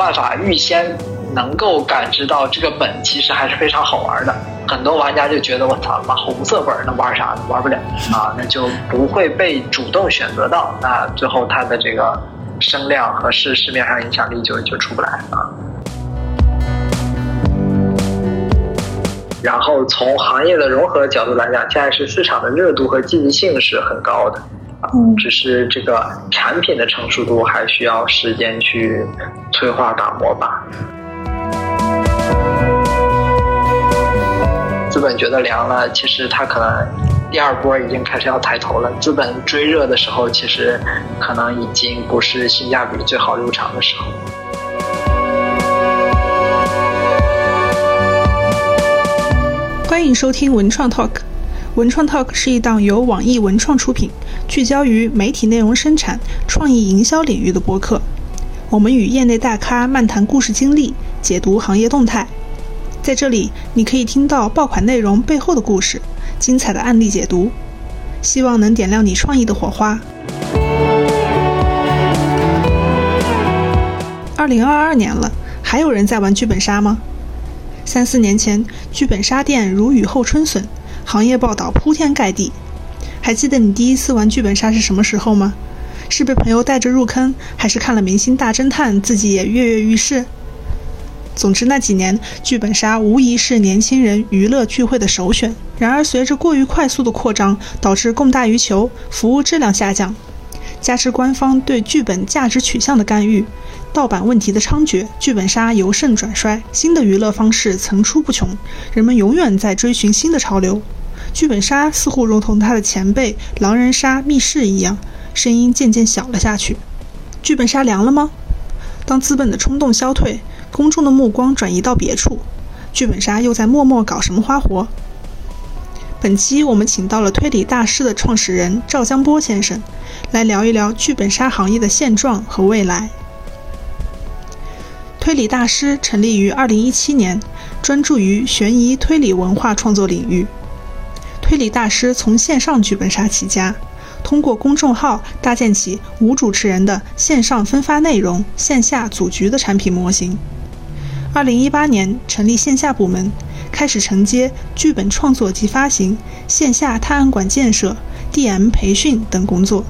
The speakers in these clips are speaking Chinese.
办法预先能够感知到这个本其实还是非常好玩的。很多玩家就觉得我操，妈红色本能玩啥？玩不了啊，那就不会被主动选择到。那最后它的这个声量和市市面上影响力就就出不来啊。然后从行业的融合角度来讲，现在是市场的热度和积极性是很高的，啊，只是这个产品的成熟度还需要时间去催化打磨吧。资本觉得凉了，其实它可能第二波已经开始要抬头了。资本追热的时候，其实可能已经不是性价比最好入场的时候。欢迎收听文创 Talk。文创 Talk 是一档由网易文创出品，聚焦于媒体内容生产、创意营销领域的播客。我们与业内大咖漫谈故事经历，解读行业动态。在这里，你可以听到爆款内容背后的故事，精彩的案例解读，希望能点亮你创意的火花。二零二二年了，还有人在玩剧本杀吗？三四年前，剧本杀店如雨后春笋，行业报道铺天盖地。还记得你第一次玩剧本杀是什么时候吗？是被朋友带着入坑，还是看了《明星大侦探》自己也跃跃欲试？总之，那几年剧本杀无疑是年轻人娱乐聚会的首选。然而，随着过于快速的扩张，导致供大于求，服务质量下降，加之官方对剧本价值取向的干预。盗版问题的猖獗，剧本杀由盛转衰，新的娱乐方式层出不穷，人们永远在追寻新的潮流。剧本杀似乎如同他的前辈狼人杀、密室一样，声音渐渐小了下去。剧本杀凉了吗？当资本的冲动消退，公众的目光转移到别处，剧本杀又在默默搞什么花活？本期我们请到了推理大师的创始人赵江波先生，来聊一聊剧本杀行业的现状和未来。推理大师成立于2017年，专注于悬疑推理文化创作领域。推理大师从线上剧本杀起家，通过公众号搭建起无主持人的线上分发内容、线下组局的产品模型。二零一八年成立线下部门，开始承接剧本创作及发行、线下探案馆建设、DM 培训等工作。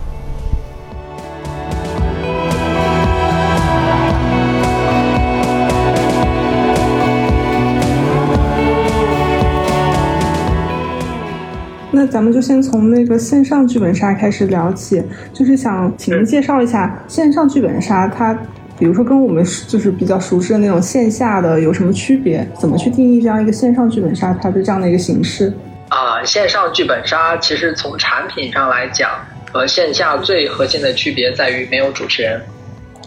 那咱们就先从那个线上剧本杀开始聊起，就是想请您介绍一下线上剧本杀，它比如说跟我们就是比较熟知的那种线下的有什么区别？怎么去定义这样一个线上剧本杀它的这样的一个形式？啊，线上剧本杀其实从产品上来讲，和线下最核心的区别在于没有主持人，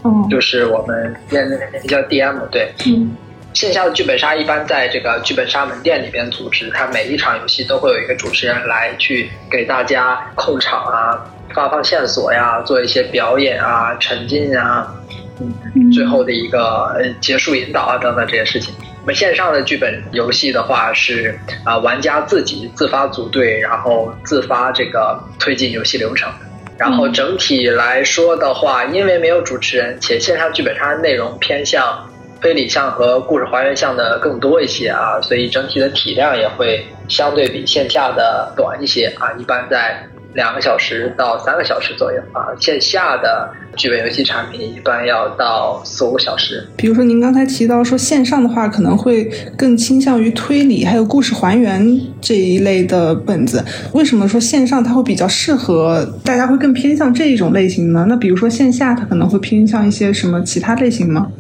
哦，就是我们那那叫 DM，对，嗯。线下的剧本杀一般在这个剧本杀门店里边组织，它每一场游戏都会有一个主持人来去给大家控场啊、发放线索呀、做一些表演啊、沉浸啊，嗯，最后的一个结束引导啊等等这些事情。我们线上的剧本游戏的话是啊，玩家自己自发组队，然后自发这个推进游戏流程。然后整体来说的话，因为没有主持人，且线上剧本杀内容偏向。推理项和故事还原项的更多一些啊，所以整体的体量也会相对比线下的短一些啊，一般在两个小时到三个小时左右啊。线下的剧本游戏产品一般要到四五个小时。比如说您刚才提到说线上的话可能会更倾向于推理还有故事还原这一类的本子，为什么说线上它会比较适合大家会更偏向这一种类型呢？那比如说线下它可能会偏向一些什么其他类型吗？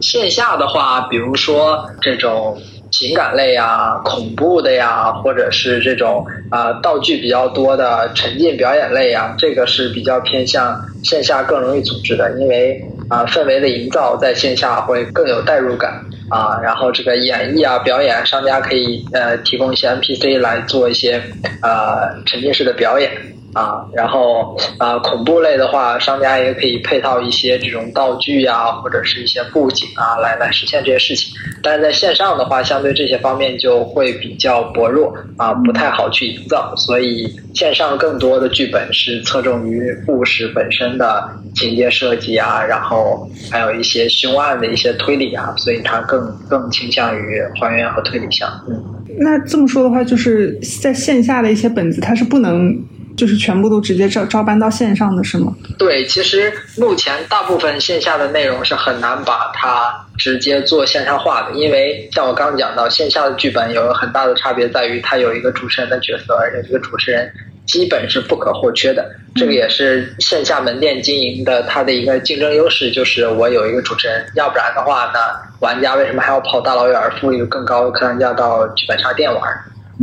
线下的话，比如说这种情感类呀、恐怖的呀，或者是这种啊道具比较多的沉浸表演类呀，这个是比较偏向线下更容易组织的，因为啊氛围的营造在线下会更有代入感啊，然后这个演绎啊表演，商家可以呃提供一些 NPC 来做一些呃沉浸式的表演。啊，然后啊，恐怖类的话，商家也可以配套一些这种道具啊，或者是一些布景啊，来来实现这些事情。但是在线上的话，相对这些方面就会比较薄弱啊，不太好去营造。所以线上更多的剧本是侧重于故事本身的情节设计啊，然后还有一些凶案的一些推理啊，所以它更更倾向于还原和推理向。嗯，那这么说的话，就是在线下的一些本子，它是不能。就是全部都直接招招搬到线上的是吗？对，其实目前大部分线下的内容是很难把它直接做线上化的，因为像我刚刚讲到，线下的剧本有很大的差别在于它有一个主持人的角色，而且这个主持人基本是不可或缺的。这个也是线下门店经营的它的一个竞争优势，就是我有一个主持人，要不然的话呢，玩家为什么还要跑大老远付一个更高的客单价到剧本杀店玩？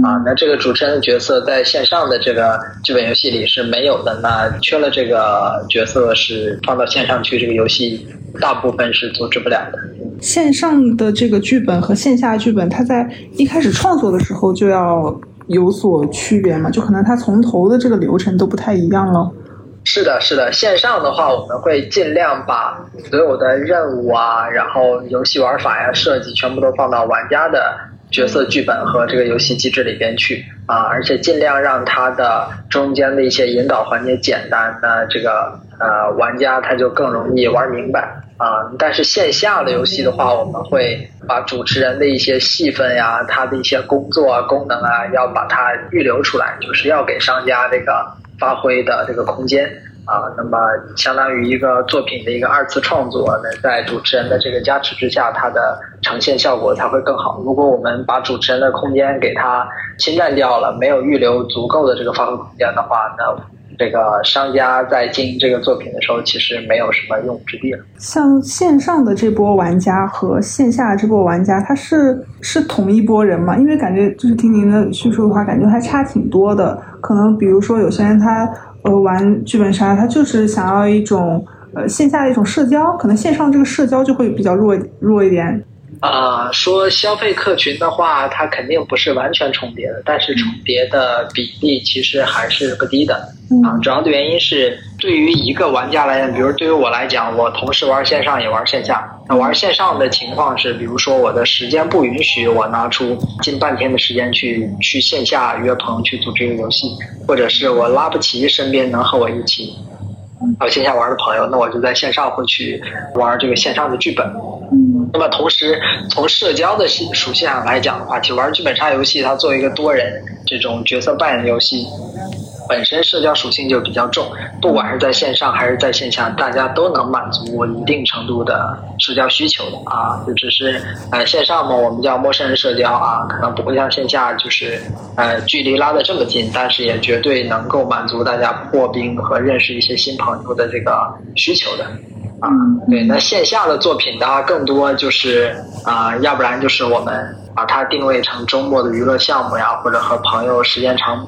啊，那这个主持人的角色在线上的这个剧本游戏里是没有的，那缺了这个角色是放到线上去，这个游戏大部分是阻止不了的。线上的这个剧本和线下剧本，它在一开始创作的时候就要有所区别嘛？就可能它从头的这个流程都不太一样了。是的，是的，线上的话，我们会尽量把所有的任务啊，然后游戏玩法呀、设计全部都放到玩家的。角色剧本和这个游戏机制里边去啊，而且尽量让它的中间的一些引导环节简单，那这个呃玩家他就更容易玩明白啊。但是线下的游戏的话，我们会把主持人的一些戏份呀，他的一些工作啊、功能啊，要把它预留出来，就是要给商家这个发挥的这个空间。啊，那么相当于一个作品的一个二次创作，那在主持人的这个加持之下，它的呈现效果才会更好。如果我们把主持人的空间给他侵占掉了，没有预留足够的这个发挥空间的话，那这个商家在经营这个作品的时候，其实没有什么用武之地了。像线上的这波玩家和线下这波玩家，他是是同一波人吗？因为感觉就是听您的叙述的话，感觉还差挺多的。可能比如说有些人他。呃，玩剧本杀，他就是想要一种呃线下的一种社交，可能线上这个社交就会比较弱弱一点。啊，说消费客群的话，它肯定不是完全重叠的，但是重叠的比例其实还是不低的。啊，主要的原因是对于一个玩家来讲，比如对于我来讲，我同时玩线上也玩线下。那玩线上的情况是，比如说我的时间不允许，我拿出近半天的时间去去线下约朋友去组织一个游戏，或者是我拉不齐身边能和我一起到线下玩的朋友，那我就在线上会去玩这个线上的剧本。那么同时，从社交的属属性上来讲的话，其实玩剧本杀游戏，它作为一个多人这种角色扮演的游戏。本身社交属性就比较重，不管是在线上还是在线下，大家都能满足一定程度的社交需求的啊。就只是呃线上嘛，我们叫陌生人社交啊，可能不会像线下就是呃距离拉得这么近，但是也绝对能够满足大家破冰和认识一些新朋友的这个需求的啊。对，那线下的作品的话，更多就是啊，要不然就是我们把它定位成周末的娱乐项目呀，或者和朋友时间长。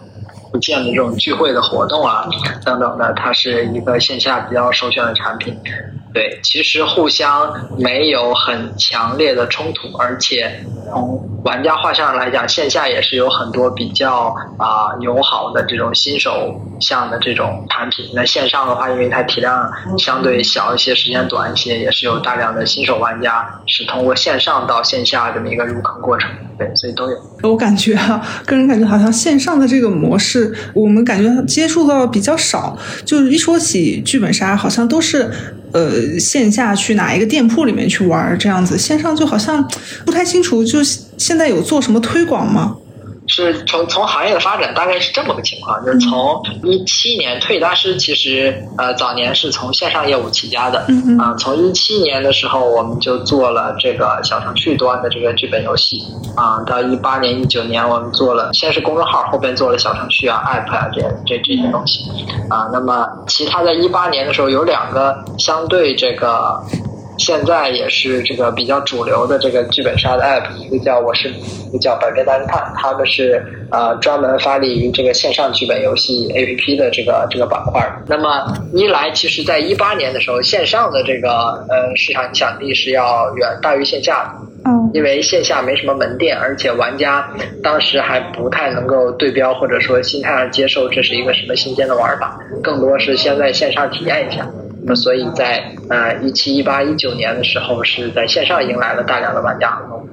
不见的这种聚会的活动啊，等等的，它是一个线下比较首选的产品。对，其实互相没有很强烈的冲突，而且从玩家画像来讲，线下也是有很多比较啊友好的这种新手向的这种产品。那线上的话，因为它体量相对小一些，时间短一些，也是有大量的新手玩家是通过线上到线下这么一个入坑过程。对，所以都有。我感觉啊，个人感觉好像线上的这个模式，是我们感觉接触到比较少。就是一说起剧本杀，好像都是。呃，线下去哪一个店铺里面去玩这样子，线上就好像不太清楚。就现在有做什么推广吗？是从从行业的发展大概是这么个情况，就是从一七年推理大师其实呃早年是从线上业务起家的，啊，从一七年的时候我们就做了这个小程序端的这个剧本游戏，啊，到一八年一九年我们做了先是公众号，后边做了小程序啊、app 啊这这这些东西，啊，那么其他在一八年的时候有两个相对这个。现在也是这个比较主流的这个剧本杀的 app，一个叫我是，一个叫百变大侦探，他们是呃专门发力于这个线上剧本游戏 app 的这个这个板块。那么一来，其实在一八年的时候，线上的这个呃市场影响力是要远大于线下的。嗯，因为线下没什么门店，而且玩家当时还不太能够对标，或者说心态上接受这是一个什么新鲜的玩法，更多是先在线上体验一下。那么，所以在呃一七、一八、一九年的时候，是在线上迎来了大量的玩家合同。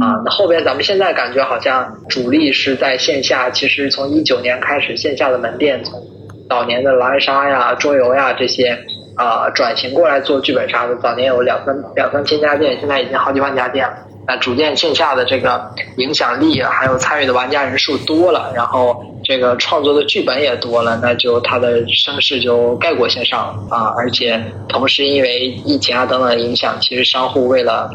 啊，那后边咱们现在感觉好像主力是在线下，其实从一九年开始，线下的门店从早年的狼人杀呀、桌游呀这些啊转型过来做剧本杀的，早年有两三两三千家店，现在已经好几万家店了。那逐渐线下的这个影响力还有参与的玩家人数多了，然后这个创作的剧本也多了，那就它的声势就盖过线上啊。而且同时因为疫情啊等等影响，其实商户为了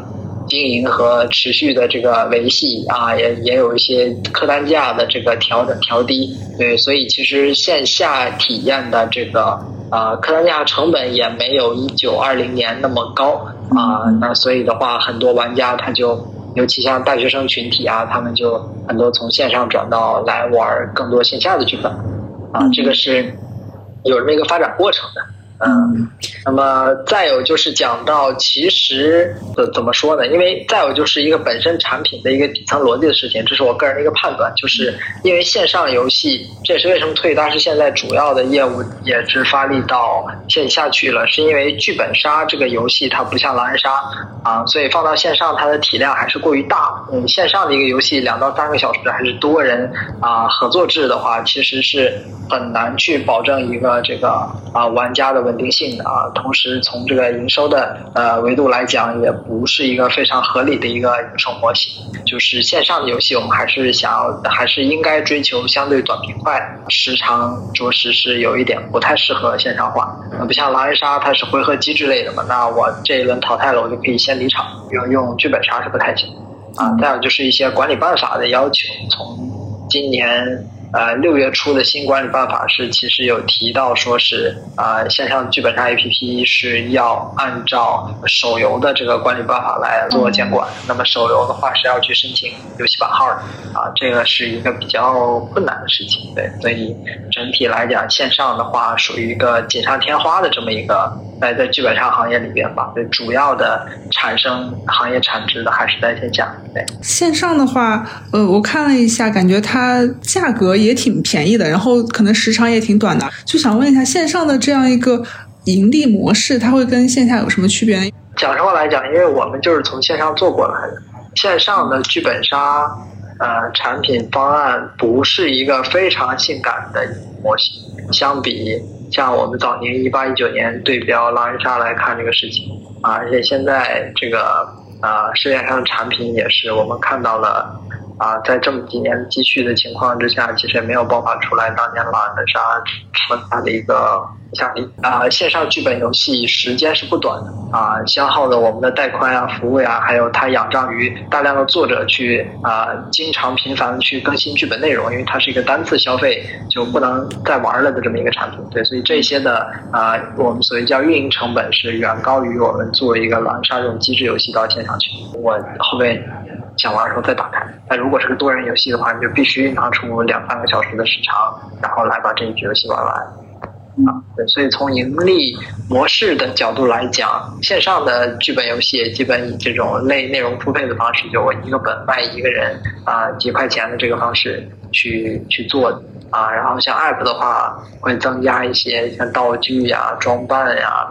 经营和持续的这个维系啊，也也有一些客单价的这个调整调低。对，所以其实线下体验的这个啊客单价成本也没有一九二零年那么高。啊，那所以的话，很多玩家他就，尤其像大学生群体啊，他们就很多从线上转到来玩更多线下的剧本，啊，这个是有这么一个发展过程的。嗯，那么再有就是讲到，其实怎怎么说呢？因为再有就是一个本身产品的一个底层逻辑的事情，这是我个人的一个判断，就是因为线上游戏，这也是为什么推大师现在主要的业务也是发力到线下去了，是因为剧本杀这个游戏它不像狼人杀啊，所以放到线上它的体量还是过于大。嗯，线上的一个游戏两到三个小时还是多人啊合作制的话，其实是很难去保证一个这个啊玩家的。稳定性的啊，同时从这个营收的呃维度来讲，也不是一个非常合理的一个营收模型。就是线上的游戏，我们还是想要，还是应该追求相对短平快，时长着实是有一点不太适合线上化。那不像狼人杀，它是回合机制类的嘛，那我这一轮淘汰了，我就可以先离场。用用剧本杀是不太行啊。再有就是一些管理办法的要求，从今年。呃，六月初的新管理办法是，其实有提到说是，呃，线上剧本杀 APP 是要按照手游的这个管理办法来做监管。那么手游的话是要去申请游戏版号的，啊，这个是一个比较困难的事情。对，所以整体来讲，线上的话属于一个锦上添花的这么一个，在在剧本杀行业里边吧，对，主要的产生行业产值的还是在线下。对，线上的话，呃，我看了一下，感觉它价格。也挺便宜的，然后可能时长也挺短的，就想问一下，线上的这样一个盈利模式，它会跟线下有什么区别？讲实话来讲，因为我们就是从线上做过来的，线上的剧本杀呃产品方案不是一个非常性感的模型，相比像我们早年一八一九年对标狼人杀来看这个事情啊，而且现在这个啊市面上的产品也是我们看到了。啊，在这么几年积蓄的情况之下，其实也没有爆发出来当年狼人杀这么大的一个像。啊，线上剧本游戏时间是不短的啊，消耗的我们的带宽啊、服务呀，还有它仰仗于大量的作者去啊，经常频繁的去更新剧本内容，因为它是一个单次消费就不能再玩了的这么一个产品。对，所以这些的啊，我们所谓叫运营成本是远高于我们做一个狼人杀这种机制游戏到线上去。我后面。想玩的时候再打开。但如果是个多人游戏的话，你就必须拿出两三个小时的时长，然后来把这一局游戏玩完。啊，对，所以从盈利模式的角度来讲，线上的剧本游戏基本以这种内内容付费的方式，就我一个本卖一个人啊几块钱的这个方式去去做啊。然后像 App 的话，会增加一些像道具呀、装扮呀。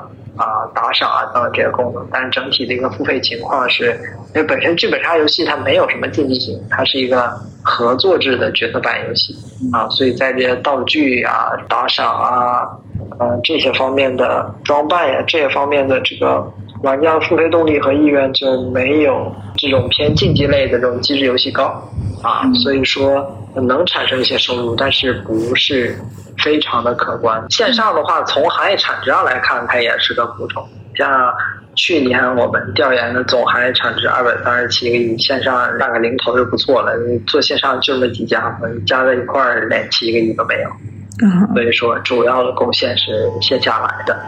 打赏啊等等这些功能，但是整体的一个付费情况是，因为本身剧本杀游戏它没有什么竞技性，它是一个合作制的角色扮演游戏啊，所以在这些道具啊、打赏啊、呃这些方面的装扮呀这些方面的这个玩家付费动力和意愿就没有这种偏竞技类的这种机制游戏高啊，所以说能产生一些收入，但是不是。非常的可观。线上的话，从行业产值上来看，它也是个补充。像去年我们调研的总行业产值二百三十七个亿，线上占个零头就不错了。做线上就那几家，加在一块儿连七个亿都没有。所以说，主要的贡献是线下来的。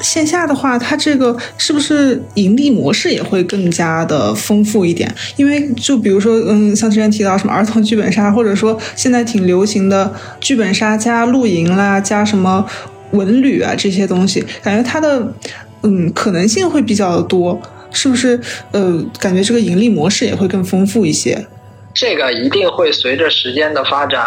线下的话，它这个是不是盈利模式也会更加的丰富一点？因为就比如说，嗯，像之前提到什么儿童剧本杀，或者说现在挺流行的剧本杀加露营啦，加什么文旅啊这些东西，感觉它的嗯可能性会比较多，是不是？呃，感觉这个盈利模式也会更丰富一些。这个一定会随着时间的发展，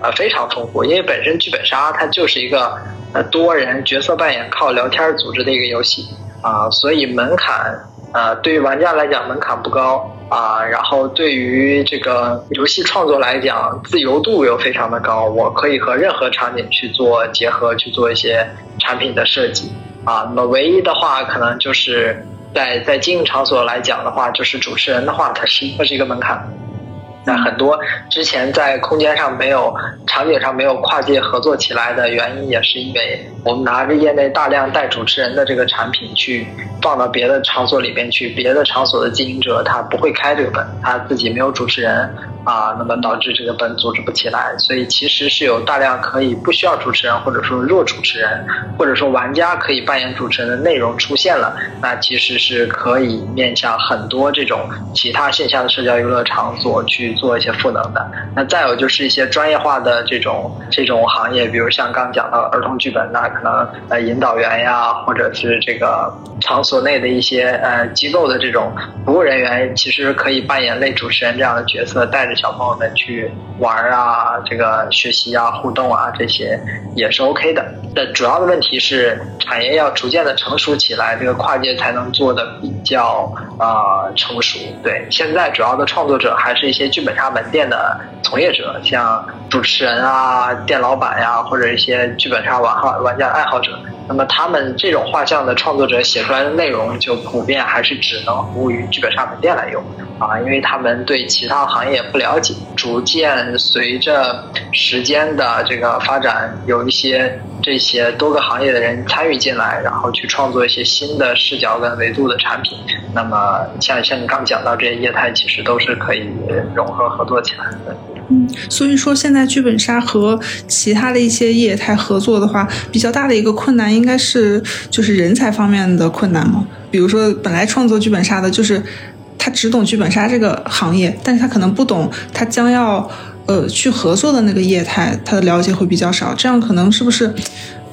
呃，非常丰富，因为本身剧本杀它就是一个。呃，多人角色扮演靠聊天组织的一个游戏啊，所以门槛呃，对于玩家来讲门槛不高啊，然后对于这个游戏创作来讲，自由度又非常的高，我可以和任何场景去做结合，去做一些产品的设计啊。那么唯一的话，可能就是在在经营场所来讲的话，就是主持人的话，它是它是一个门槛。那很多之前在空间上没有、场景上没有跨界合作起来的原因，也是因为我们拿着业内大量带主持人的这个产品去放到别的场所里面去，别的场所的经营者他不会开这个本，他自己没有主持人。啊，那么导致这个本组织不起来，所以其实是有大量可以不需要主持人，或者说弱主持人，或者说玩家可以扮演主持人的内容出现了，那其实是可以面向很多这种其他线下的社交娱乐场所去做一些赋能的。那再有就是一些专业化的这种这种行业，比如像刚讲到儿童剧本，那可能呃引导员呀，或者是这个场所内的一些呃机构的这种服务人员，其实可以扮演类主持人这样的角色，带着。小朋友们去玩啊，这个学习啊、互动啊，这些也是 OK 的。但主要的问题是，产业要逐渐的成熟起来，这个跨界才能做的比较啊成熟。对，现在主要的创作者还是一些剧本杀门店的从业者，像主持人啊、店老板呀，或者一些剧本杀玩号玩家爱好者。那么他们这种画像的创作者写出来的内容，就普遍还是只能服务于剧本杀门店来用啊，因为他们对其他行业不了解。逐渐随着时间的这个发展，有一些这些多个行业的人参与进来，然后去创作一些新的视角跟维度的产品。那么像像你刚讲到这些业态，其实都是可以融合合作起来的。嗯，所以说现在剧本杀和其他的一些业态合作的话，比较大的一个困难应该是就是人才方面的困难嘛？比如说本来创作剧本杀的，就是他只懂剧本杀这个行业，但是他可能不懂他将要呃去合作的那个业态，他的了解会比较少，这样可能是不是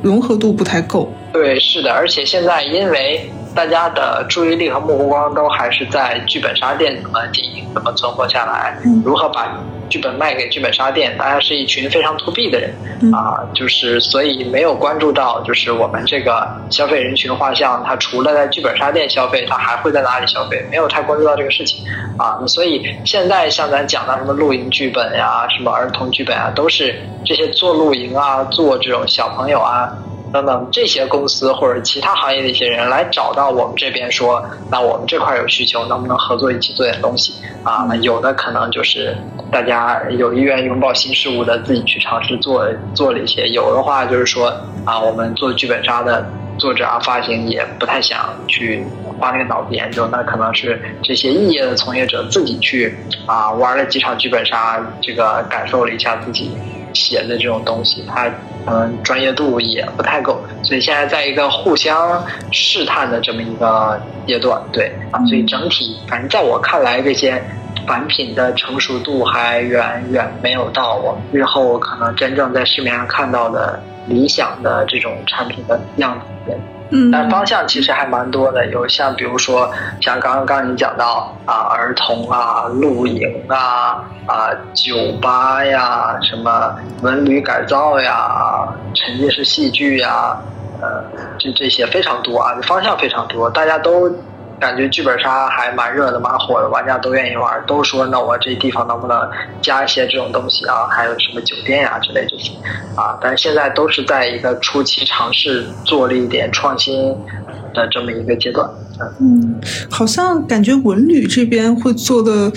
融合度不太够？对，是的，而且现在因为。大家的注意力和目光都还是在剧本杀店怎么经营、怎么存活下来，如何把剧本卖给剧本杀店。大家是一群非常 to B 的人啊，就是所以没有关注到，就是我们这个消费人群画像，他除了在剧本杀店消费，他还会在哪里消费？没有太关注到这个事情啊。所以现在像咱讲的什么露营剧本呀、什么儿童剧本啊，都是这些做露营啊、做这种小朋友啊。等等，这些公司或者其他行业的一些人来找到我们这边说，那我们这块有需求，能不能合作一起做点东西啊？那有的可能就是大家有意愿拥抱新事物的，自己去尝试做做了一些；有的话就是说啊，我们做剧本杀的作者啊，发行也不太想去花那个脑子研究，那可能是这些异业的从业者自己去啊玩了几场剧本杀，这个感受了一下自己。写的这种东西，它嗯专业度也不太够，所以现在在一个互相试探的这么一个阶段，对啊，所以整体反正在我看来，这些产品的成熟度还远远没有到我们日后可能真正在市面上看到的理想的这种产品的样子。但方向其实还蛮多的，有像比如说像刚刚你讲到啊，儿童啊，露营啊，啊，酒吧呀，什么文旅改造呀，沉浸式戏剧呀，呃，这这些非常多啊，方向非常多，大家都。感觉剧本杀还蛮热的，蛮火的，玩家都愿意玩，都说那我这地方能不能加一些这种东西啊？还有什么酒店呀之类这些啊？但是现在都是在一个初期尝试做了一点创新的这么一个阶段。嗯，好像感觉文旅这边会做的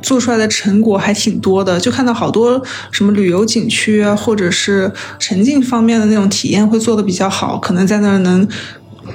做出来的成果还挺多的，就看到好多什么旅游景区啊，或者是沉浸方面的那种体验会做的比较好，可能在那儿能。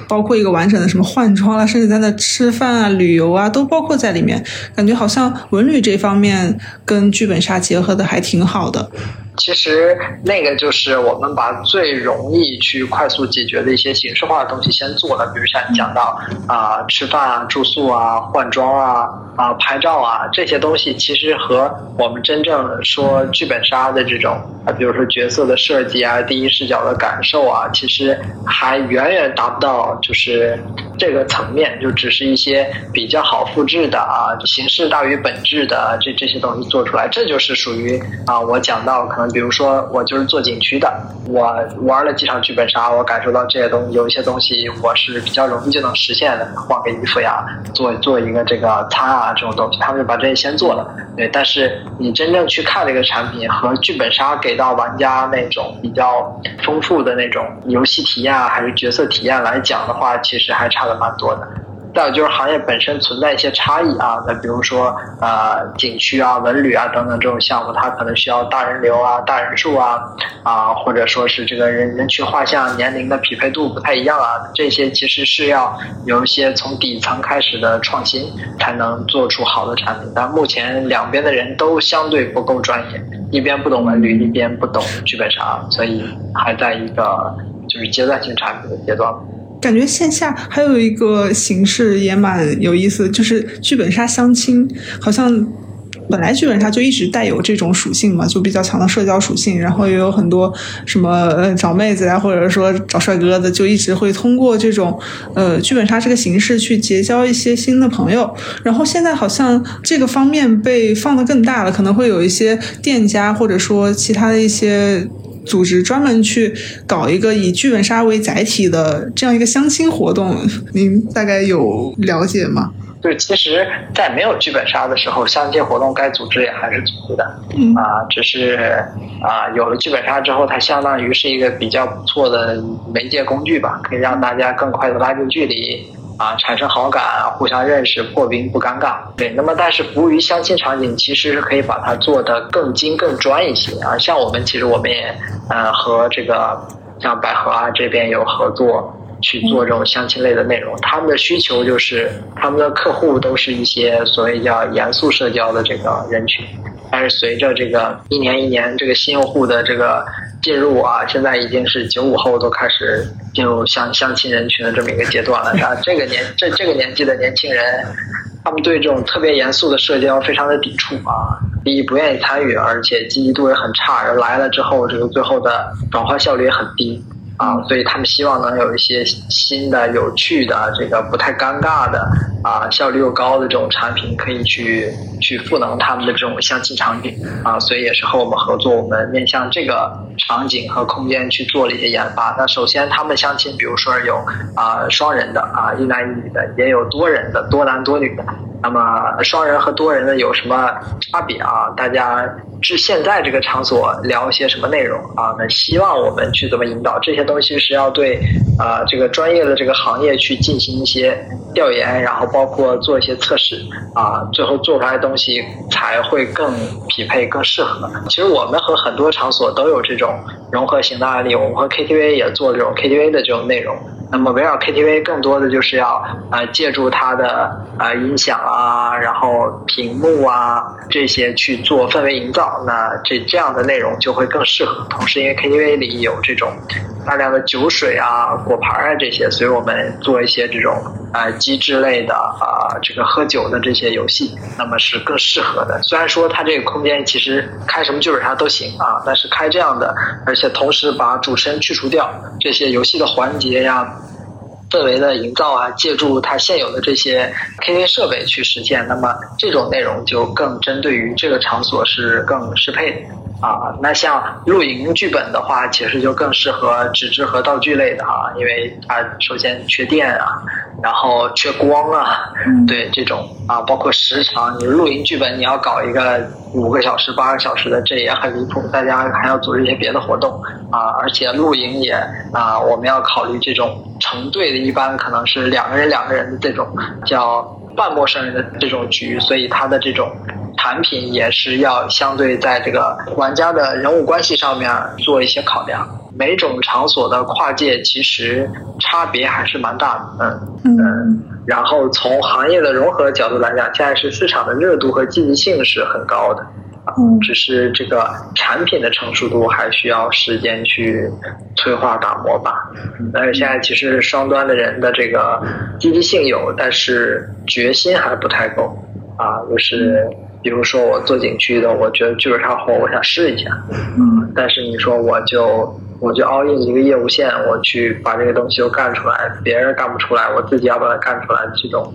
包括一个完整的什么换装啊，甚至在那吃饭啊、旅游啊，都包括在里面。感觉好像文旅这方面跟剧本杀结合的还挺好的。其实那个就是我们把最容易去快速解决的一些形式化的东西先做了，比如像你讲到啊吃饭啊、住宿啊、换装啊、啊拍照啊这些东西，其实和我们真正说剧本杀的这种啊，比如说角色的设计啊、第一视角的感受啊，其实还远远达不到就是这个层面，就只是一些比较好复制的啊，形式大于本质的这这些东西做出来，这就是属于啊我讲到可能。比如说，我就是做景区的，我玩了几场剧本杀，我感受到这些东西，有一些东西我是比较容易就能实现的，换个衣服呀，做做一个这个餐啊这种东西，他们就把这些先做了。对，但是你真正去看这个产品和剧本杀给到玩家那种比较丰富的那种游戏体验啊，还是角色体验来讲的话，其实还差的蛮多的。再有就是行业本身存在一些差异啊，那比如说呃景区啊、文旅啊等等这种项目，它可能需要大人流啊、大人数啊啊，或者说是这个人人群画像、年龄的匹配度不太一样啊，这些其实是要有一些从底层开始的创新，才能做出好的产品。但目前两边的人都相对不够专业，一边不懂文旅，一边不懂剧本杀，所以还在一个就是阶段性产品的阶段。感觉线下还有一个形式也蛮有意思，就是剧本杀相亲。好像本来剧本杀就一直带有这种属性嘛，就比较强的社交属性。然后也有很多什么找妹子呀，或者说找帅哥的，就一直会通过这种呃剧本杀这个形式去结交一些新的朋友。然后现在好像这个方面被放得更大了，可能会有一些店家或者说其他的一些。组织专门去搞一个以剧本杀为载体的这样一个相亲活动，您大概有了解吗？对，其实，在没有剧本杀的时候，相亲活动该组织也还是组织的，啊，只是啊，有了剧本杀之后，它相当于是一个比较不错的媒介工具吧，可以让大家更快的拉近距离。啊，产生好感，互相认识，破冰不尴尬。对，那么但是服务于相亲场景，其实是可以把它做得更精、更专一些啊。像我们其实我们也呃和这个像百合啊这边有合作去做这种相亲类的内容。他们的需求就是他们的客户都是一些所谓叫严肃社交的这个人群，但是随着这个一年一年这个新用户的这个。进入啊，现在已经是九五后都开始进入相相亲人群的这么一个阶段了。然后，这个年这这个年纪的年轻人，他们对这种特别严肃的社交非常的抵触啊，第一不愿意参与，而且积极度也很差，然后来了之后，这个最后的转化效率也很低。啊，所以他们希望能有一些新的、有趣的、这个不太尴尬的啊，效率又高的这种产品，可以去去赋能他们的这种相亲场景啊。所以也是和我们合作，我们面向这个场景和空间去做了一些研发。那首先，他们相亲，比如说有啊双人的啊一男一女的，也有多人的多男多女的。那么双人和多人的有什么差别啊？大家至现在这个场所聊一些什么内容啊？那希望我们去怎么引导这些东西是要对啊这个专业的这个行业去进行一些调研，然后包括做一些测试啊，最后做出来的东西才会更匹配、更适合。其实我们和很多场所都有这种融合型的案例，我们和 KTV 也做这种 KTV 的这种内容。那么围绕 KTV 更多的就是要呃借助它的呃音响啊，然后屏幕啊这些去做氛围营造，那这这样的内容就会更适合。同时，因为 KTV 里有这种大量的酒水啊、果盘啊这些，所以我们做一些这种呃机制类的啊这个喝酒的这些游戏，那么是更适合的。虽然说它这个空间其实开什么剧本杀都行啊，但是开这样的，而且同时把主持人去除掉这些游戏的环节呀。氛围的营造啊，借助它现有的这些 KTV 设备去实现，那么这种内容就更针对于这个场所是更适配的。啊。那像露营剧本的话，其实就更适合纸质和道具类的啊，因为它首先缺电啊。然后缺光啊，对这种啊，包括时长，你露营剧本你要搞一个五个小时、八个小时的，这也很离谱。大家还要组织一些别的活动啊，而且露营也啊，我们要考虑这种成对的，一般可能是两个人、两个人的这种叫半陌生人的这种局，所以它的这种产品也是要相对在这个玩家的人物关系上面做一些考量。每种场所的跨界其实差别还是蛮大的，嗯嗯，然后从行业的融合角度来讲，现在是市场的热度和积极性是很高的，啊，嗯只是这个产品的成熟度还需要时间去催化打磨吧。但是现在其实双端的人的这个积极性有，但是决心还不太够啊。就是比如说我做景区的，我觉得剧本杀火，我想试一下，嗯但是你说我就我就 all in 一个业务线，我去把这个东西都干出来，别人干不出来，我自己要把它干出来，这种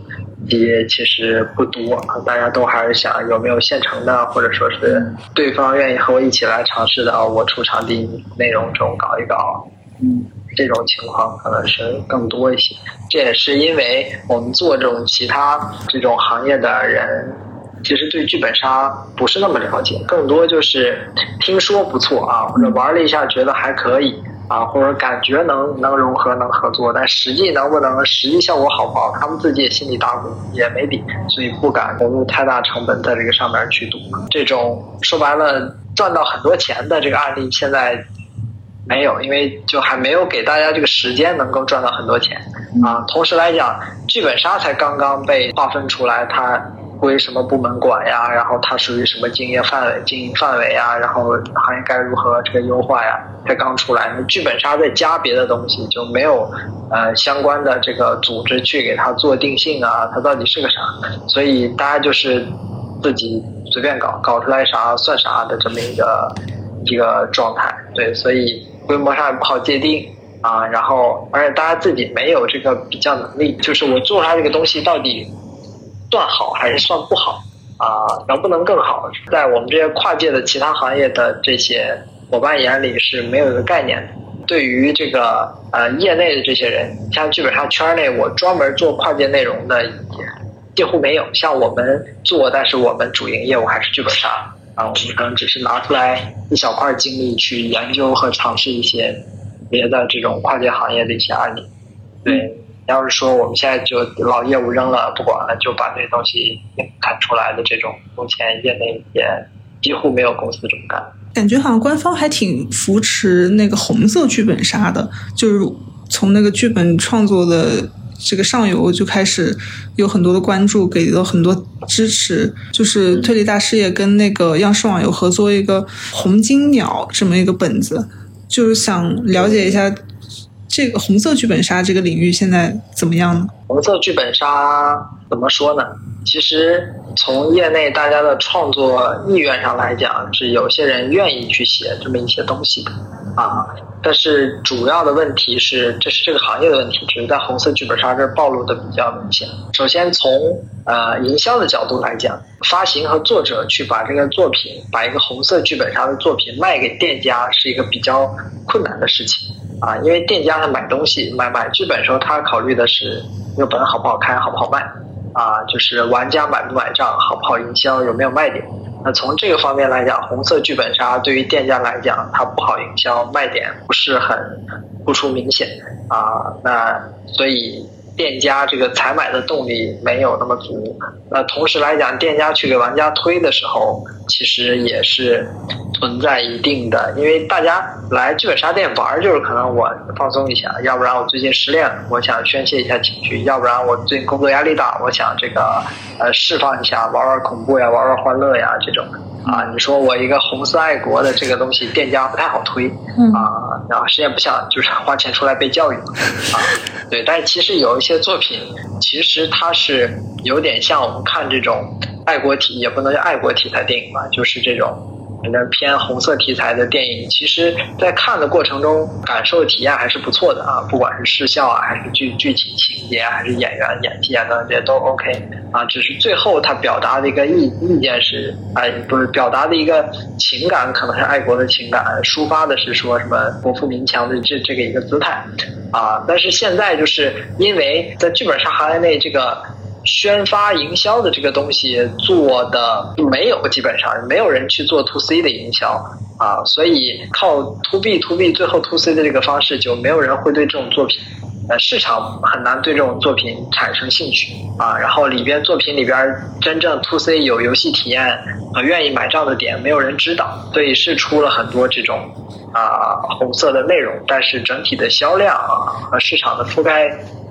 也其实不多啊。大家都还是想有没有现成的，或者说是对方愿意和我一起来尝试的，啊我出场地内容这种搞一搞。嗯这种情况可能是更多一些，这也是因为我们做这种其他这种行业的人，其实对剧本杀不是那么了解，更多就是听说不错啊，或者玩了一下觉得还可以啊，或者感觉能能融合能合作，但实际能不能实际效果好不好，他们自己也心里打鼓，也没底，所以不敢投入太大成本在这个上面去赌。这种说白了赚到很多钱的这个案例，现在没有，因为就还没有给大家这个时间能够赚到很多钱啊。同时来讲，剧本杀才刚刚被划分出来，它归什么部门管呀？然后它属于什么经营范围、经营范围呀？然后行业该如何这个优化呀？才刚出来，剧本杀再加别的东西，就没有呃相关的这个组织去给它做定性啊，它到底是个啥？所以大家就是自己随便搞，搞出来啥算啥的这么一个一个状态。对，所以规模上也不好界定啊。然后，而且大家自己没有这个比较能力，就是我做出来这个东西到底算好还是算不好啊？能不能更好？在我们这些跨界的其他行业的这些伙伴眼里是没有一个概念的。对于这个呃业内的这些人，像剧本杀圈内，我专门做跨界内容的也几乎没有。像我们做，但是我们主营业务还是剧本杀啊，我们可能只是拿出来一小块精力去研究和尝试一些别的这种跨界行业的一些案例。对，要是说我们现在就老业务扔了不管了，就把这些东西砍出来的这种，目前业内也几乎没有公司这么干。感觉好像官方还挺扶持那个红色剧本杀的，就是从那个剧本创作的这个上游就开始有很多的关注，给了很多支持。就是推理大师也跟那个央视网有合作一个红金鸟这么一个本子，就是想了解一下这个红色剧本杀这个领域现在怎么样呢？红色剧本杀怎么说呢？其实从业内大家的创作意愿上来讲，是有些人愿意去写这么一些东西的啊。但是主要的问题是，这是这个行业的问题，只是在红色剧本杀这儿暴露的比较明显。首先从呃营销的角度来讲，发行和作者去把这个作品，把一个红色剧本杀的作品卖给店家，是一个比较困难的事情啊。因为店家他买东西买买剧本的时候，他考虑的是那个本好不好开，好不好卖。啊，就是玩家买不买账，好不好营销，有没有卖点？那从这个方面来讲，红色剧本杀对于店家来讲，它不好营销，卖点不是很突出明显啊。那所以店家这个采买的动力没有那么足。那同时来讲，店家去给玩家推的时候，其实也是存在一定的，因为大家来剧本杀店玩，就是可能我放松一下，要不然我最近失恋了，我想宣泄一下情绪；要不然我最近工作压力大，我想这个呃释放一下，玩玩恐怖呀，玩玩欢乐呀这种。啊，你说我一个红色爱国的这个东西，店家不太好推，嗯啊，谁也不想就是花钱出来被教育嘛，啊，对，但是其实有一些作品，其实它是有点像我们看这种爱国题，也不能叫爱国题材电影吧，就是这种可能偏红色题材的电影，其实在看的过程中感受体验还是不错的啊，不管是视效啊，还是剧剧情情节，还是演员演技啊等等，这些都 OK 啊，只是最后他表达的一个意意见是，哎，不是表达的一个情感，可能是爱国的情感，抒发的是说什么国富民强的这这个一个姿态啊，但是现在就是因为在剧本杀行业内这个。宣发营销的这个东西做的没有，基本上没有人去做 to C 的营销啊，所以靠 to B to B 最后 to C 的这个方式，就没有人会对这种作品，呃，市场很难对这种作品产生兴趣啊。然后里边作品里边真正 to C 有游戏体验和愿意买账的点，没有人知道，所以是出了很多这种啊红色的内容，但是整体的销量啊和市场的覆盖。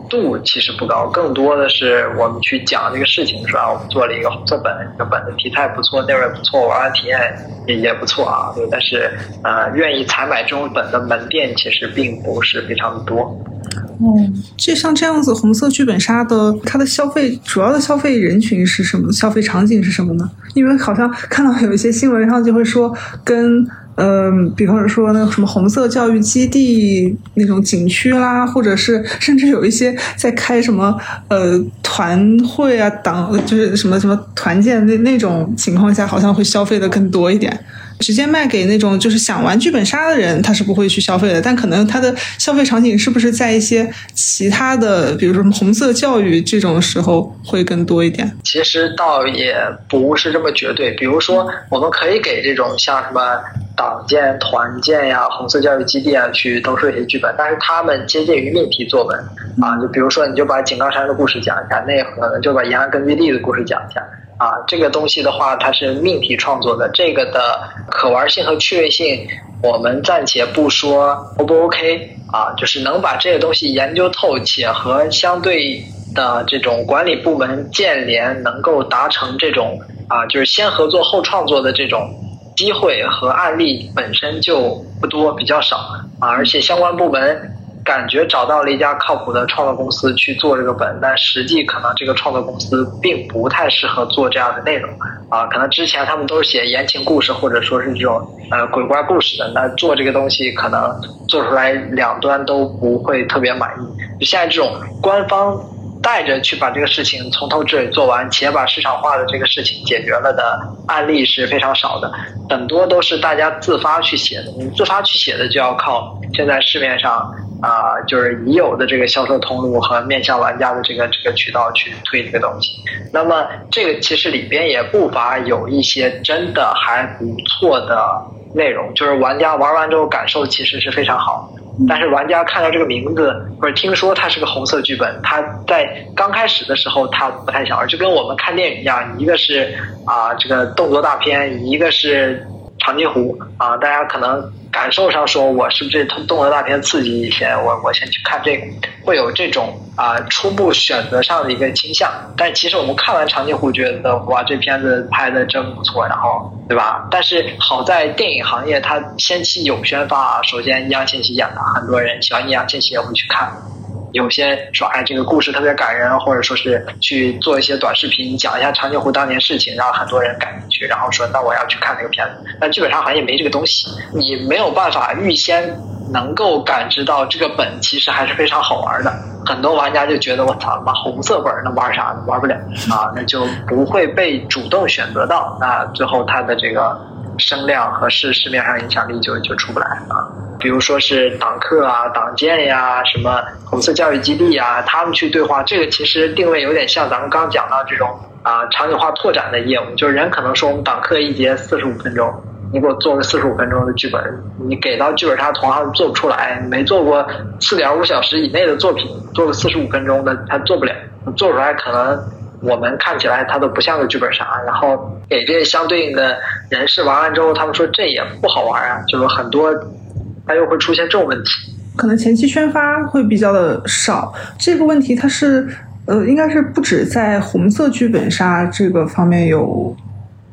度其实不高，更多的是我们去讲这个事情，是吧？我们做了一个红色本，这个本的题材不错，内容也不错，玩玩体验也也不错啊。对，但是呃，愿意采买这种本的门店其实并不是非常的多。嗯，就像这样子红色剧本杀的，它的消费主要的消费人群是什么？消费场景是什么呢？因为好像看到有一些新闻上就会说跟。嗯，比方说那个什么红色教育基地那种景区啦，或者是甚至有一些在开什么呃团会啊，党就是什么什么团建那那种情况下，好像会消费的更多一点。直接卖给那种就是想玩剧本杀的人，他是不会去消费的。但可能他的消费场景是不是在一些其他的，比如说红色教育这种时候会更多一点？其实倒也不是这么绝对。比如说，我们可以给这种像什么党建、团建呀、红色教育基地啊去兜售一些剧本，但是他们接近于命题作文啊。就比如说，你就把井冈山的故事讲一下，那可能就把延安根据地的故事讲一下。啊，这个东西的话，它是命题创作的，这个的可玩性和趣味性，我们暂且不说 O 不 OK 啊，就是能把这个东西研究透，且和相对的这种管理部门建联，能够达成这种啊，就是先合作后创作的这种机会和案例本身就不多，比较少啊，而且相关部门。感觉找到了一家靠谱的创作公司去做这个本，但实际可能这个创作公司并不太适合做这样的内容啊。可能之前他们都是写言情故事或者说是这种呃鬼怪故事的，那做这个东西可能做出来两端都不会特别满意。就现在这种官方带着去把这个事情从头至尾做完，且把市场化的这个事情解决了的案例是非常少的，很多都是大家自发去写的。你自发去写的就要靠现在市面上。啊，就是已有的这个销售通路和面向玩家的这个这个渠道去推这个东西。那么这个其实里边也不乏有一些真的还不错的内容，就是玩家玩完之后感受其实是非常好。但是玩家看到这个名字或者听说它是个红色剧本，他在刚开始的时候他不太想玩，就跟我们看电影一样，一个是啊这个动作大片，一个是长津湖啊，大家可能。感受上说，我是不是动作大片刺激一些？我我先去看这个，会有这种啊初步选择上的一个倾向。但其实我们看完长津湖，觉得哇，这片子拍的真不错，然后对吧？但是好在电影行业它先期有宣发啊，首先易烊千玺演的，很多人喜欢易烊千玺也会去看。有些说哎，这个故事特别感人，或者说是去做一些短视频，讲一下长津湖当年事情，让很多人感兴趣，然后说那我要去看那个片子。但基本上好像也没这个东西，你没有办法预先能够感知到这个本其实还是非常好玩的。很多玩家就觉得我操，妈红色本能玩啥呢？玩不了啊，那就不会被主动选择到。那最后他的这个声量和市市面上影响力就就出不来啊。比如说是党课啊、党建呀、什么红色教育基地呀，他们去对话，这个其实定位有点像咱们刚讲到这种啊场景化拓展的业务，就是人可能说我们党课一节四十五分钟，你给我做个四十五分钟的剧本，你给到剧本杀同行做不出来，没做过四点五小时以内的作品，做个四十五分钟的他做不了，做出来可能我们看起来它都不像个剧本杀，然后给这相对应的人士玩完之后，他们说这也不好玩啊，就是很多。它又会出现这种问题，可能前期宣发会比较的少。这个问题它是呃，应该是不止在红色剧本杀这个方面有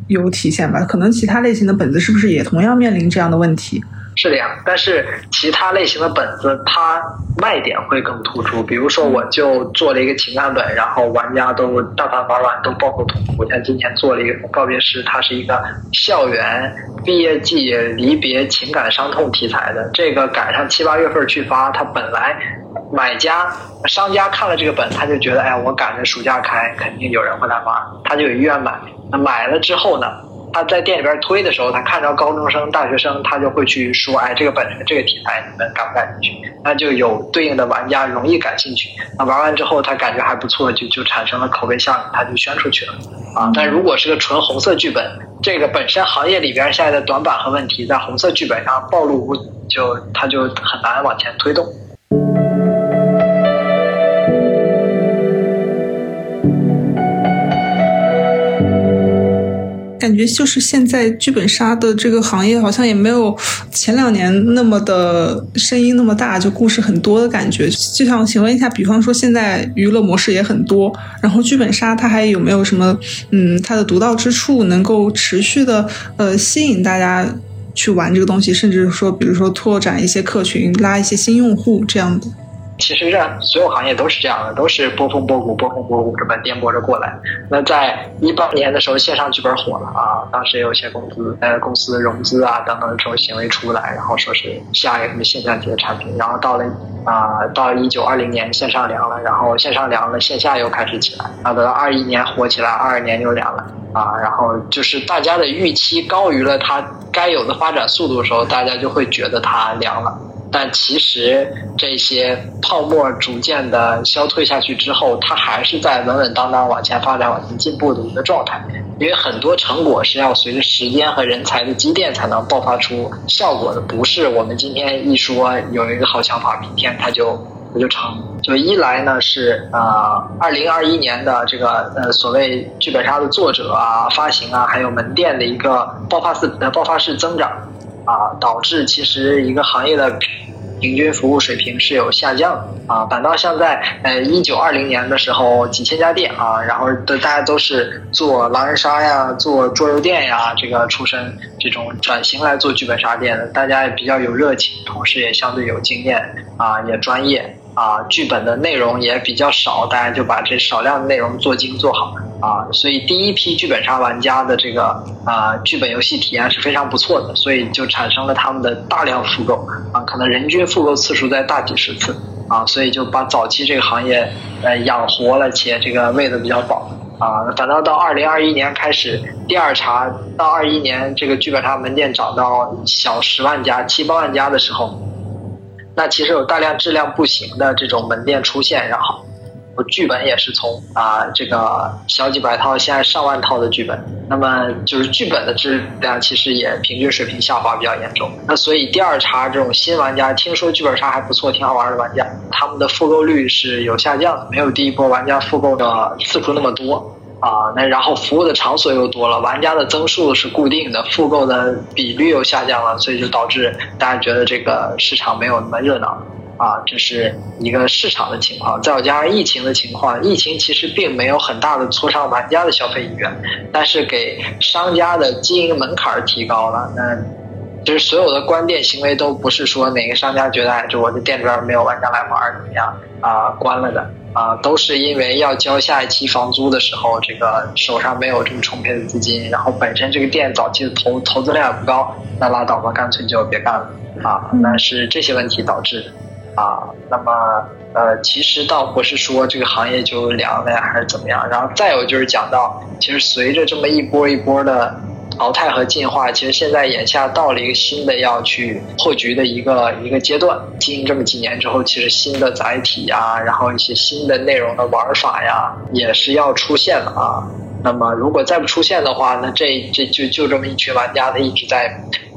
有体现吧？可能其他类型的本子是不是也同样面临这样的问题？是这样，但是其他类型的本子它卖点会更突出。比如说，我就做了一个情感本，然后玩家都但凡玩完都抱头痛哭。像今年做了一个告别诗，它是一个校园毕业季离别情感伤痛题材的。这个赶上七八月份去发，它本来买家商家看了这个本，他就觉得，哎呀，我赶着暑假开，肯定有人会来玩，他就有意愿买。那买了之后呢？他在店里边推的时候，他看着高中生、大学生，他就会去说：“哎，这个本这个题材你们感不感兴趣？”那就有对应的玩家容易感兴趣。那玩完之后，他感觉还不错，就就产生了口碑效应，他就宣出去了。啊，但如果是个纯红色剧本，这个本身行业里边现在的短板和问题，在红色剧本上暴露，就他就很难往前推动。感觉就是现在剧本杀的这个行业好像也没有前两年那么的声音那么大，就故事很多的感觉。就想请问一下，比方说现在娱乐模式也很多，然后剧本杀它还有没有什么嗯它的独到之处，能够持续的呃吸引大家去玩这个东西，甚至说比如说拓展一些客群，拉一些新用户这样的。其实这所有行业都是这样的，都是波峰波谷，波峰波谷这么颠簸着过来。那在一八年的时候，线上剧本火了啊，当时有些公司呃公司融资啊等等这种行为出来，然后说是下一个什么线下级的产品。然后到了啊到了一九二零年线上凉了，然后线上凉了，线下又开始起来。然后等到二一年火起来，二二年又凉了啊。然后就是大家的预期高于了它该有的发展速度的时候，大家就会觉得它凉了。但其实这些泡沫逐渐的消退下去之后，它还是在稳稳当当往前发展、往前进步的一个状态。因为很多成果是要随着时间和人才的积淀才能爆发出效果的，不是我们今天一说有一个好想法，明天它就它就成。就一来呢是呃，二零二一年的这个呃所谓剧本杀的作者啊、发行啊，还有门店的一个爆发式呃爆发式增长。啊，导致其实一个行业的平均服务水平是有下降啊。反倒像在呃一九二零年的时候，几千家店啊，然后的大家都是做狼人杀呀、做桌游店呀，这个出身这种转型来做剧本杀店的，大家也比较有热情，同时也相对有经验啊，也专业啊，剧本的内容也比较少，大家就把这少量的内容做精做好。啊，所以第一批剧本杀玩家的这个啊剧本游戏体验是非常不错的，所以就产生了他们的大量复购啊，可能人均复购次数在大几十次啊，所以就把早期这个行业呃养活了，且这个喂的比较饱啊。反倒到二零二一年开始，第二茬到二一年这个剧本杀门店涨到小十万家、七八万家的时候，那其实有大量质量不行的这种门店出现，然后。我剧本也是从啊这个小几百套，现在上万套的剧本，那么就是剧本的质量其实也平均水平下滑比较严重。那所以第二茬这种新玩家听说剧本杀还不错，挺好玩的玩家，他们的复购率是有下降的，没有第一波玩家复购的次数那么多啊。那然后服务的场所又多了，玩家的增速是固定的，复购的比率又下降了，所以就导致大家觉得这个市场没有那么热闹。啊，这是一个市场的情况，再加上疫情的情况，疫情其实并没有很大的挫伤玩家的消费意愿，但是给商家的经营门槛提高了。那就是所有的关店行为都不是说哪个商家觉得哎，就我的店里边没有玩家来玩怎么样啊关了的啊，都是因为要交下一期房租的时候，这个手上没有这么充沛的资金，然后本身这个店早期的投投资量也不高，那拉倒吧，干脆就别干了啊。那是这些问题导致的。啊，那么呃，其实倒不是说这个行业就凉了呀，还是怎么样？然后再有就是讲到，其实随着这么一波一波的淘汰和进化，其实现在眼下到了一个新的要去破局的一个一个阶段。经营这么几年之后，其实新的载体呀，然后一些新的内容的玩法呀，也是要出现了啊。那么如果再不出现的话，那这这就就这么一群玩家，他一直在。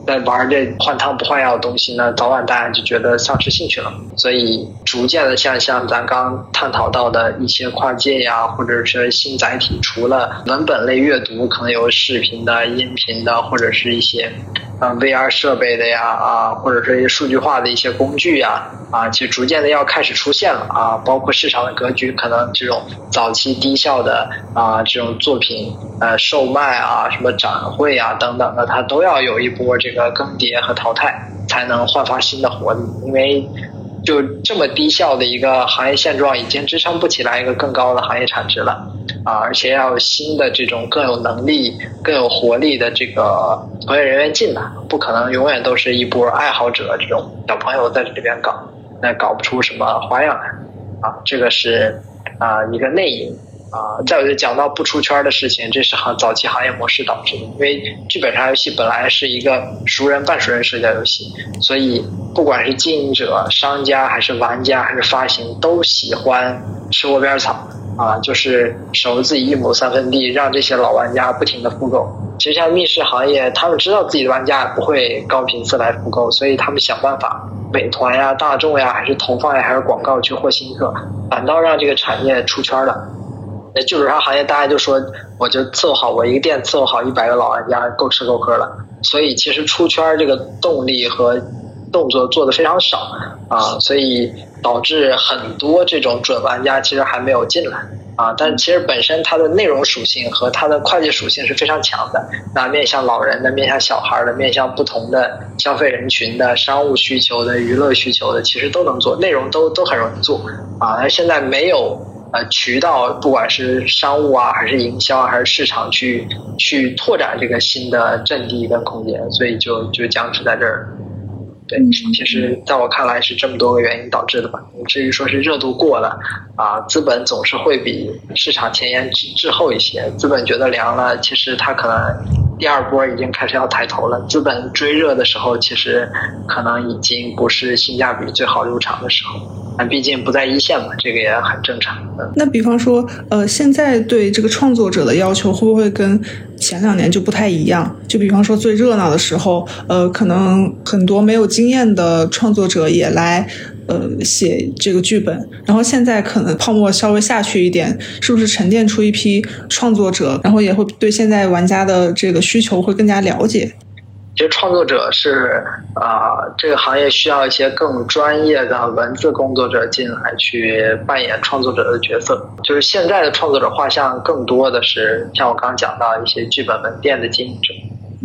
在玩这换汤不换药的东西呢，早晚大家就觉得丧失兴趣了。所以逐渐的，像像咱刚探讨到的一些跨界呀，或者是新载体，除了文本类阅读，可能有视频的、音频的，或者是一些。啊，VR 设备的呀，啊，或者说一些数据化的一些工具呀，啊，其实逐渐的要开始出现了啊，包括市场的格局，可能这种早期低效的啊这种作品呃售卖啊，什么展会啊等等的，它都要有一波这个更迭和淘汰，才能焕发新的活力，因为。就这么低效的一个行业现状，已经支撑不起来一个更高的行业产值了啊！而且要有新的这种更有能力、更有活力的这个从业人员进来，不可能永远都是一波爱好者这种小朋友在这里边搞，那搞不出什么花样来啊！这个是啊一个内因。啊，再有就讲到不出圈的事情，这是行早期行业模式导致的。因为剧本杀游戏本来是一个熟人半熟人社交游戏，所以不管是经营者、商家还是玩家还是发行，都喜欢吃窝边草啊，就是守着自己一亩三分地，让这些老玩家不停的复购。其实像密室行业，他们知道自己的玩家不会高频次来复购，所以他们想办法，美团呀、大众呀，还是投放呀，还是广告去获新客，反倒让这个产业出圈了。那剧本杀行业大家就说，我就伺候好我一个店，伺候好一百个老玩家，够吃够喝了。所以其实出圈这个动力和动作做的非常少啊，所以导致很多这种准玩家其实还没有进来。啊，但其实本身它的内容属性和它的快捷属性是非常强的。那面向老人的、面向小孩的、面向不同的消费人群的、商务需求的、娱乐需求的，其实都能做，内容都都很容易做。啊，而现在没有呃渠道，不管是商务啊，还是营销，还是市场去去拓展这个新的阵地跟空间，所以就就僵持在这儿。对，其实在我看来是这么多个原因导致的吧。至于说是热度过了，啊，资本总是会比市场前沿滞滞后一些。资本觉得凉了，其实它可能第二波已经开始要抬头了。资本追热的时候，其实可能已经不是性价比最好入场的时候。但毕竟不在一线嘛，这个也很正常。那比方说，呃，现在对这个创作者的要求会不会跟前两年就不太一样？就比方说最热闹的时候，呃，可能很多没有经验的创作者也来，呃，写这个剧本。然后现在可能泡沫稍微下去一点，是不是沉淀出一批创作者？然后也会对现在玩家的这个需求会更加了解。其实创作者是啊，这个行业需要一些更专业的文字工作者进来去扮演创作者的角色。就是现在的创作者画像更多的是像我刚刚讲到一些剧本门店的经营者，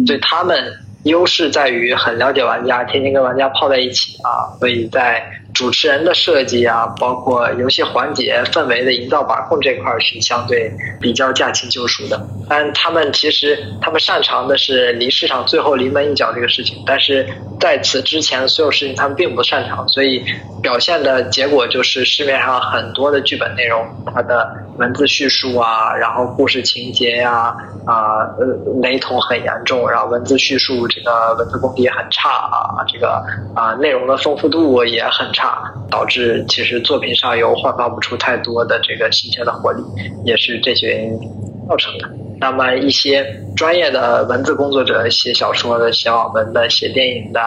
所以他们优势在于很了解玩家，天天跟玩家泡在一起啊，所以在。主持人的设计啊，包括游戏环节氛围的营造把控这块是相对比较驾轻就熟的。但他们其实他们擅长的是离市场最后临门一脚这个事情，但是在此之前所有事情他们并不擅长，所以表现的结果就是市面上很多的剧本内容，它的文字叙述啊，然后故事情节呀啊呃雷同很严重，然后文字叙述这个文字功底很差啊，这个啊内容的丰富度也很差。导致其实作品上游焕发不出太多的这个新鲜的活力，也是这些原因造成的。那么一些专业的文字工作者，写小说的、写网文的、写电影的、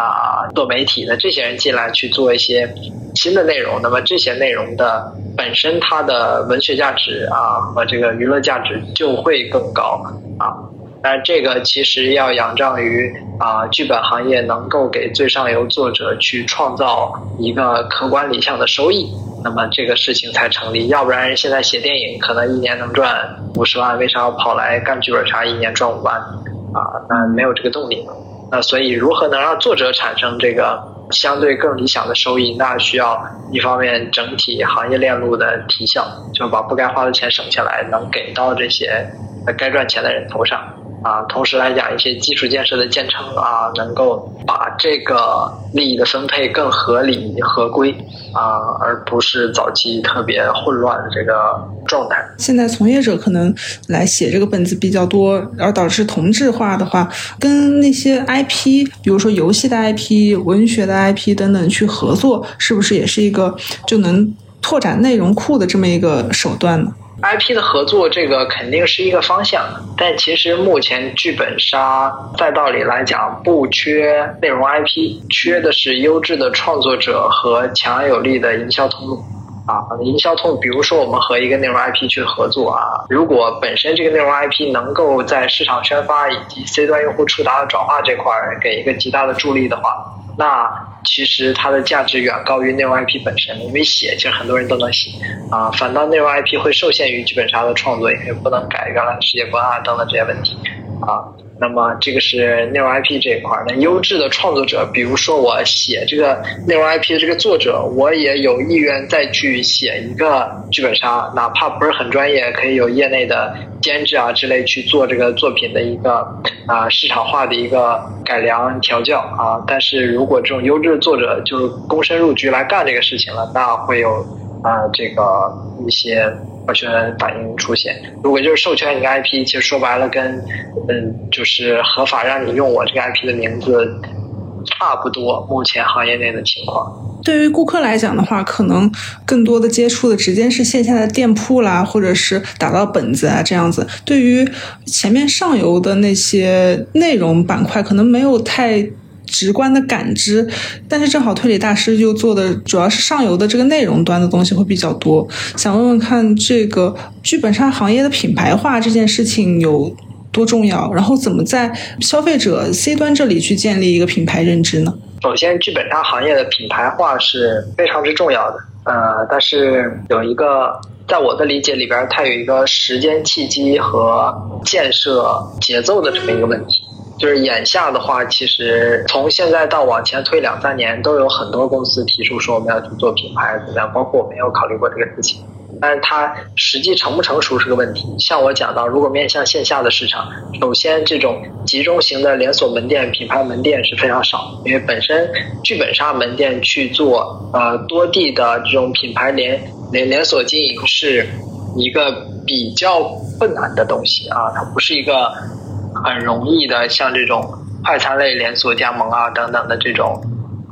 做媒体的这些人进来去做一些新的内容，那么这些内容的本身它的文学价值啊和这个娱乐价值就会更高啊。但这个其实要仰仗于啊，剧本行业能够给最上游作者去创造一个可观理想的收益，那么这个事情才成立。要不然现在写电影可能一年能赚五十万，为啥要跑来干剧本杀一年赚五万？啊，那没有这个动力。那所以如何能让作者产生这个相对更理想的收益？那需要一方面整体行业链路的提效，就把不该花的钱省下来，能给到这些该赚钱的人头上。啊，同时来讲，一些基础建设的建成啊，能够把这个利益的分配更合理合规啊，而不是早期特别混乱的这个状态。现在从业者可能来写这个本子比较多，而导致同质化的话，跟那些 IP，比如说游戏的 IP、文学的 IP 等等去合作，是不是也是一个就能拓展内容库的这么一个手段呢？IP 的合作，这个肯定是一个方向，但其实目前剧本杀赛道里来讲，不缺内容 IP，缺的是优质的创作者和强有力的营销通路。啊，营销通，比如说我们和一个内容 IP 去合作啊，如果本身这个内容 IP 能够在市场宣发以及 C 端用户触达的转化这块给一个极大的助力的话，那其实它的价值远高于内容 IP 本身，因为写其实很多人都能写啊，反倒内容 IP 会受限于剧本杀的创作，也不能改原来的世界观啊等等这些问题。啊。那么这个是内容 IP 这一块儿，那优质的创作者，比如说我写这个内容 IP 的这个作者，我也有意愿再去写一个剧本杀，哪怕不是很专业，可以有业内的监制啊之类去做这个作品的一个啊市场化的一个改良调教啊。但是如果这种优质的作者就是躬身入局来干这个事情了，那会有啊这个一些。授权反应出现，如果就是授权一个 IP，其实说白了跟，嗯，就是合法让你用我这个 IP 的名字差不多。目前行业内的情况，对于顾客来讲的话，可能更多的接触的直接是线下的店铺啦，或者是打到本子啊这样子。对于前面上游的那些内容板块，可能没有太直观的感知，但是正好推理大师就做的主要是上游的这个内容端的东西会比较多。想问问看，这个剧本杀行业的品牌化这件事情有多重要？然后怎么在消费者 C 端这里去建立一个品牌认知呢？首先，剧本杀行业的品牌化是非常之重要的。呃，但是有一个，在我的理解里边，它有一个时间契机和建设节奏的这么一个问题。就是眼下的话，其实从现在到往前推两三年，都有很多公司提出说我们要去做品牌怎么样，包括我们也有考虑过这个事情。但是它实际成不成熟是个问题。像我讲到，如果面向线下的市场，首先这种集中型的连锁门店、品牌门店是非常少，因为本身剧本杀门店去做呃多地的这种品牌连连连锁经营是一个比较困难的东西啊，它不是一个很容易的，像这种快餐类连锁加盟啊等等的这种，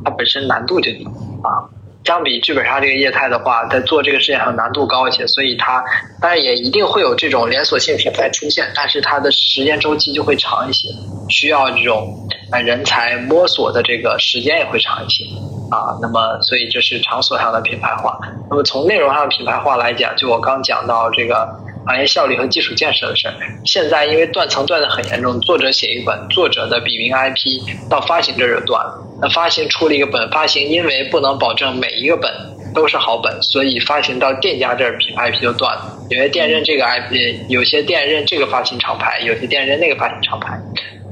它本身难度就低啊。相比剧本杀这个业态的话，在做这个事情上难度高一些，所以它当然也一定会有这种连锁性品牌出现，但是它的时间周期就会长一些，需要这种呃人才摸索的这个时间也会长一些啊。那么，所以这是场所上的品牌化。那么从内容上的品牌化来讲，就我刚讲到这个行业效率和基础建设的事儿，现在因为断层断的很严重，作者写一本，作者的笔名 IP 到发行这就断了。那发行出了一个本，发行因为不能保证每一个本都是好本，所以发行到店家这儿品牌 IP 就断了。有些店认这个 IP，有些店认这个发行厂牌，有些店认那个发行厂牌。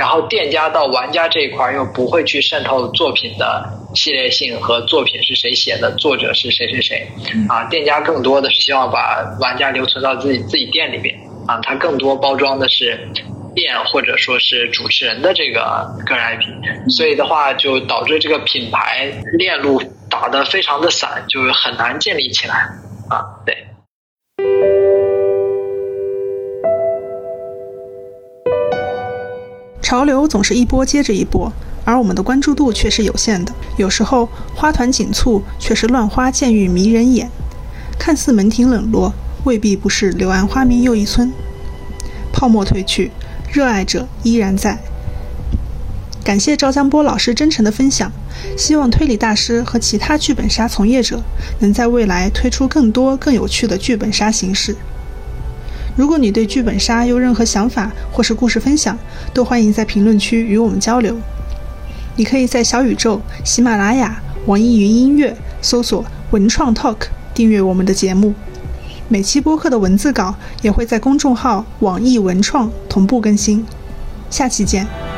然后店家到玩家这一块又不会去渗透作品的系列性和作品是谁写的，作者是谁谁谁。啊，店家更多的是希望把玩家留存到自己自己店里边。啊，它更多包装的是。店或者说是主持人的这个个人 IP，所以的话就导致这个品牌链路打得非常的散，就是很难建立起来啊。对，潮流总是一波接着一波，而我们的关注度却是有限的。有时候花团锦簇，却是乱花渐欲迷人眼。看似门庭冷落，未必不是柳暗花明又一村。泡沫褪去。热爱者依然在。感谢赵江波老师真诚的分享，希望推理大师和其他剧本杀从业者能在未来推出更多更有趣的剧本杀形式。如果你对剧本杀有任何想法或是故事分享，都欢迎在评论区与我们交流。你可以在小宇宙、喜马拉雅、网易云音乐搜索“文创 Talk” 订阅我们的节目。每期播客的文字稿也会在公众号“网易文创”同步更新，下期见。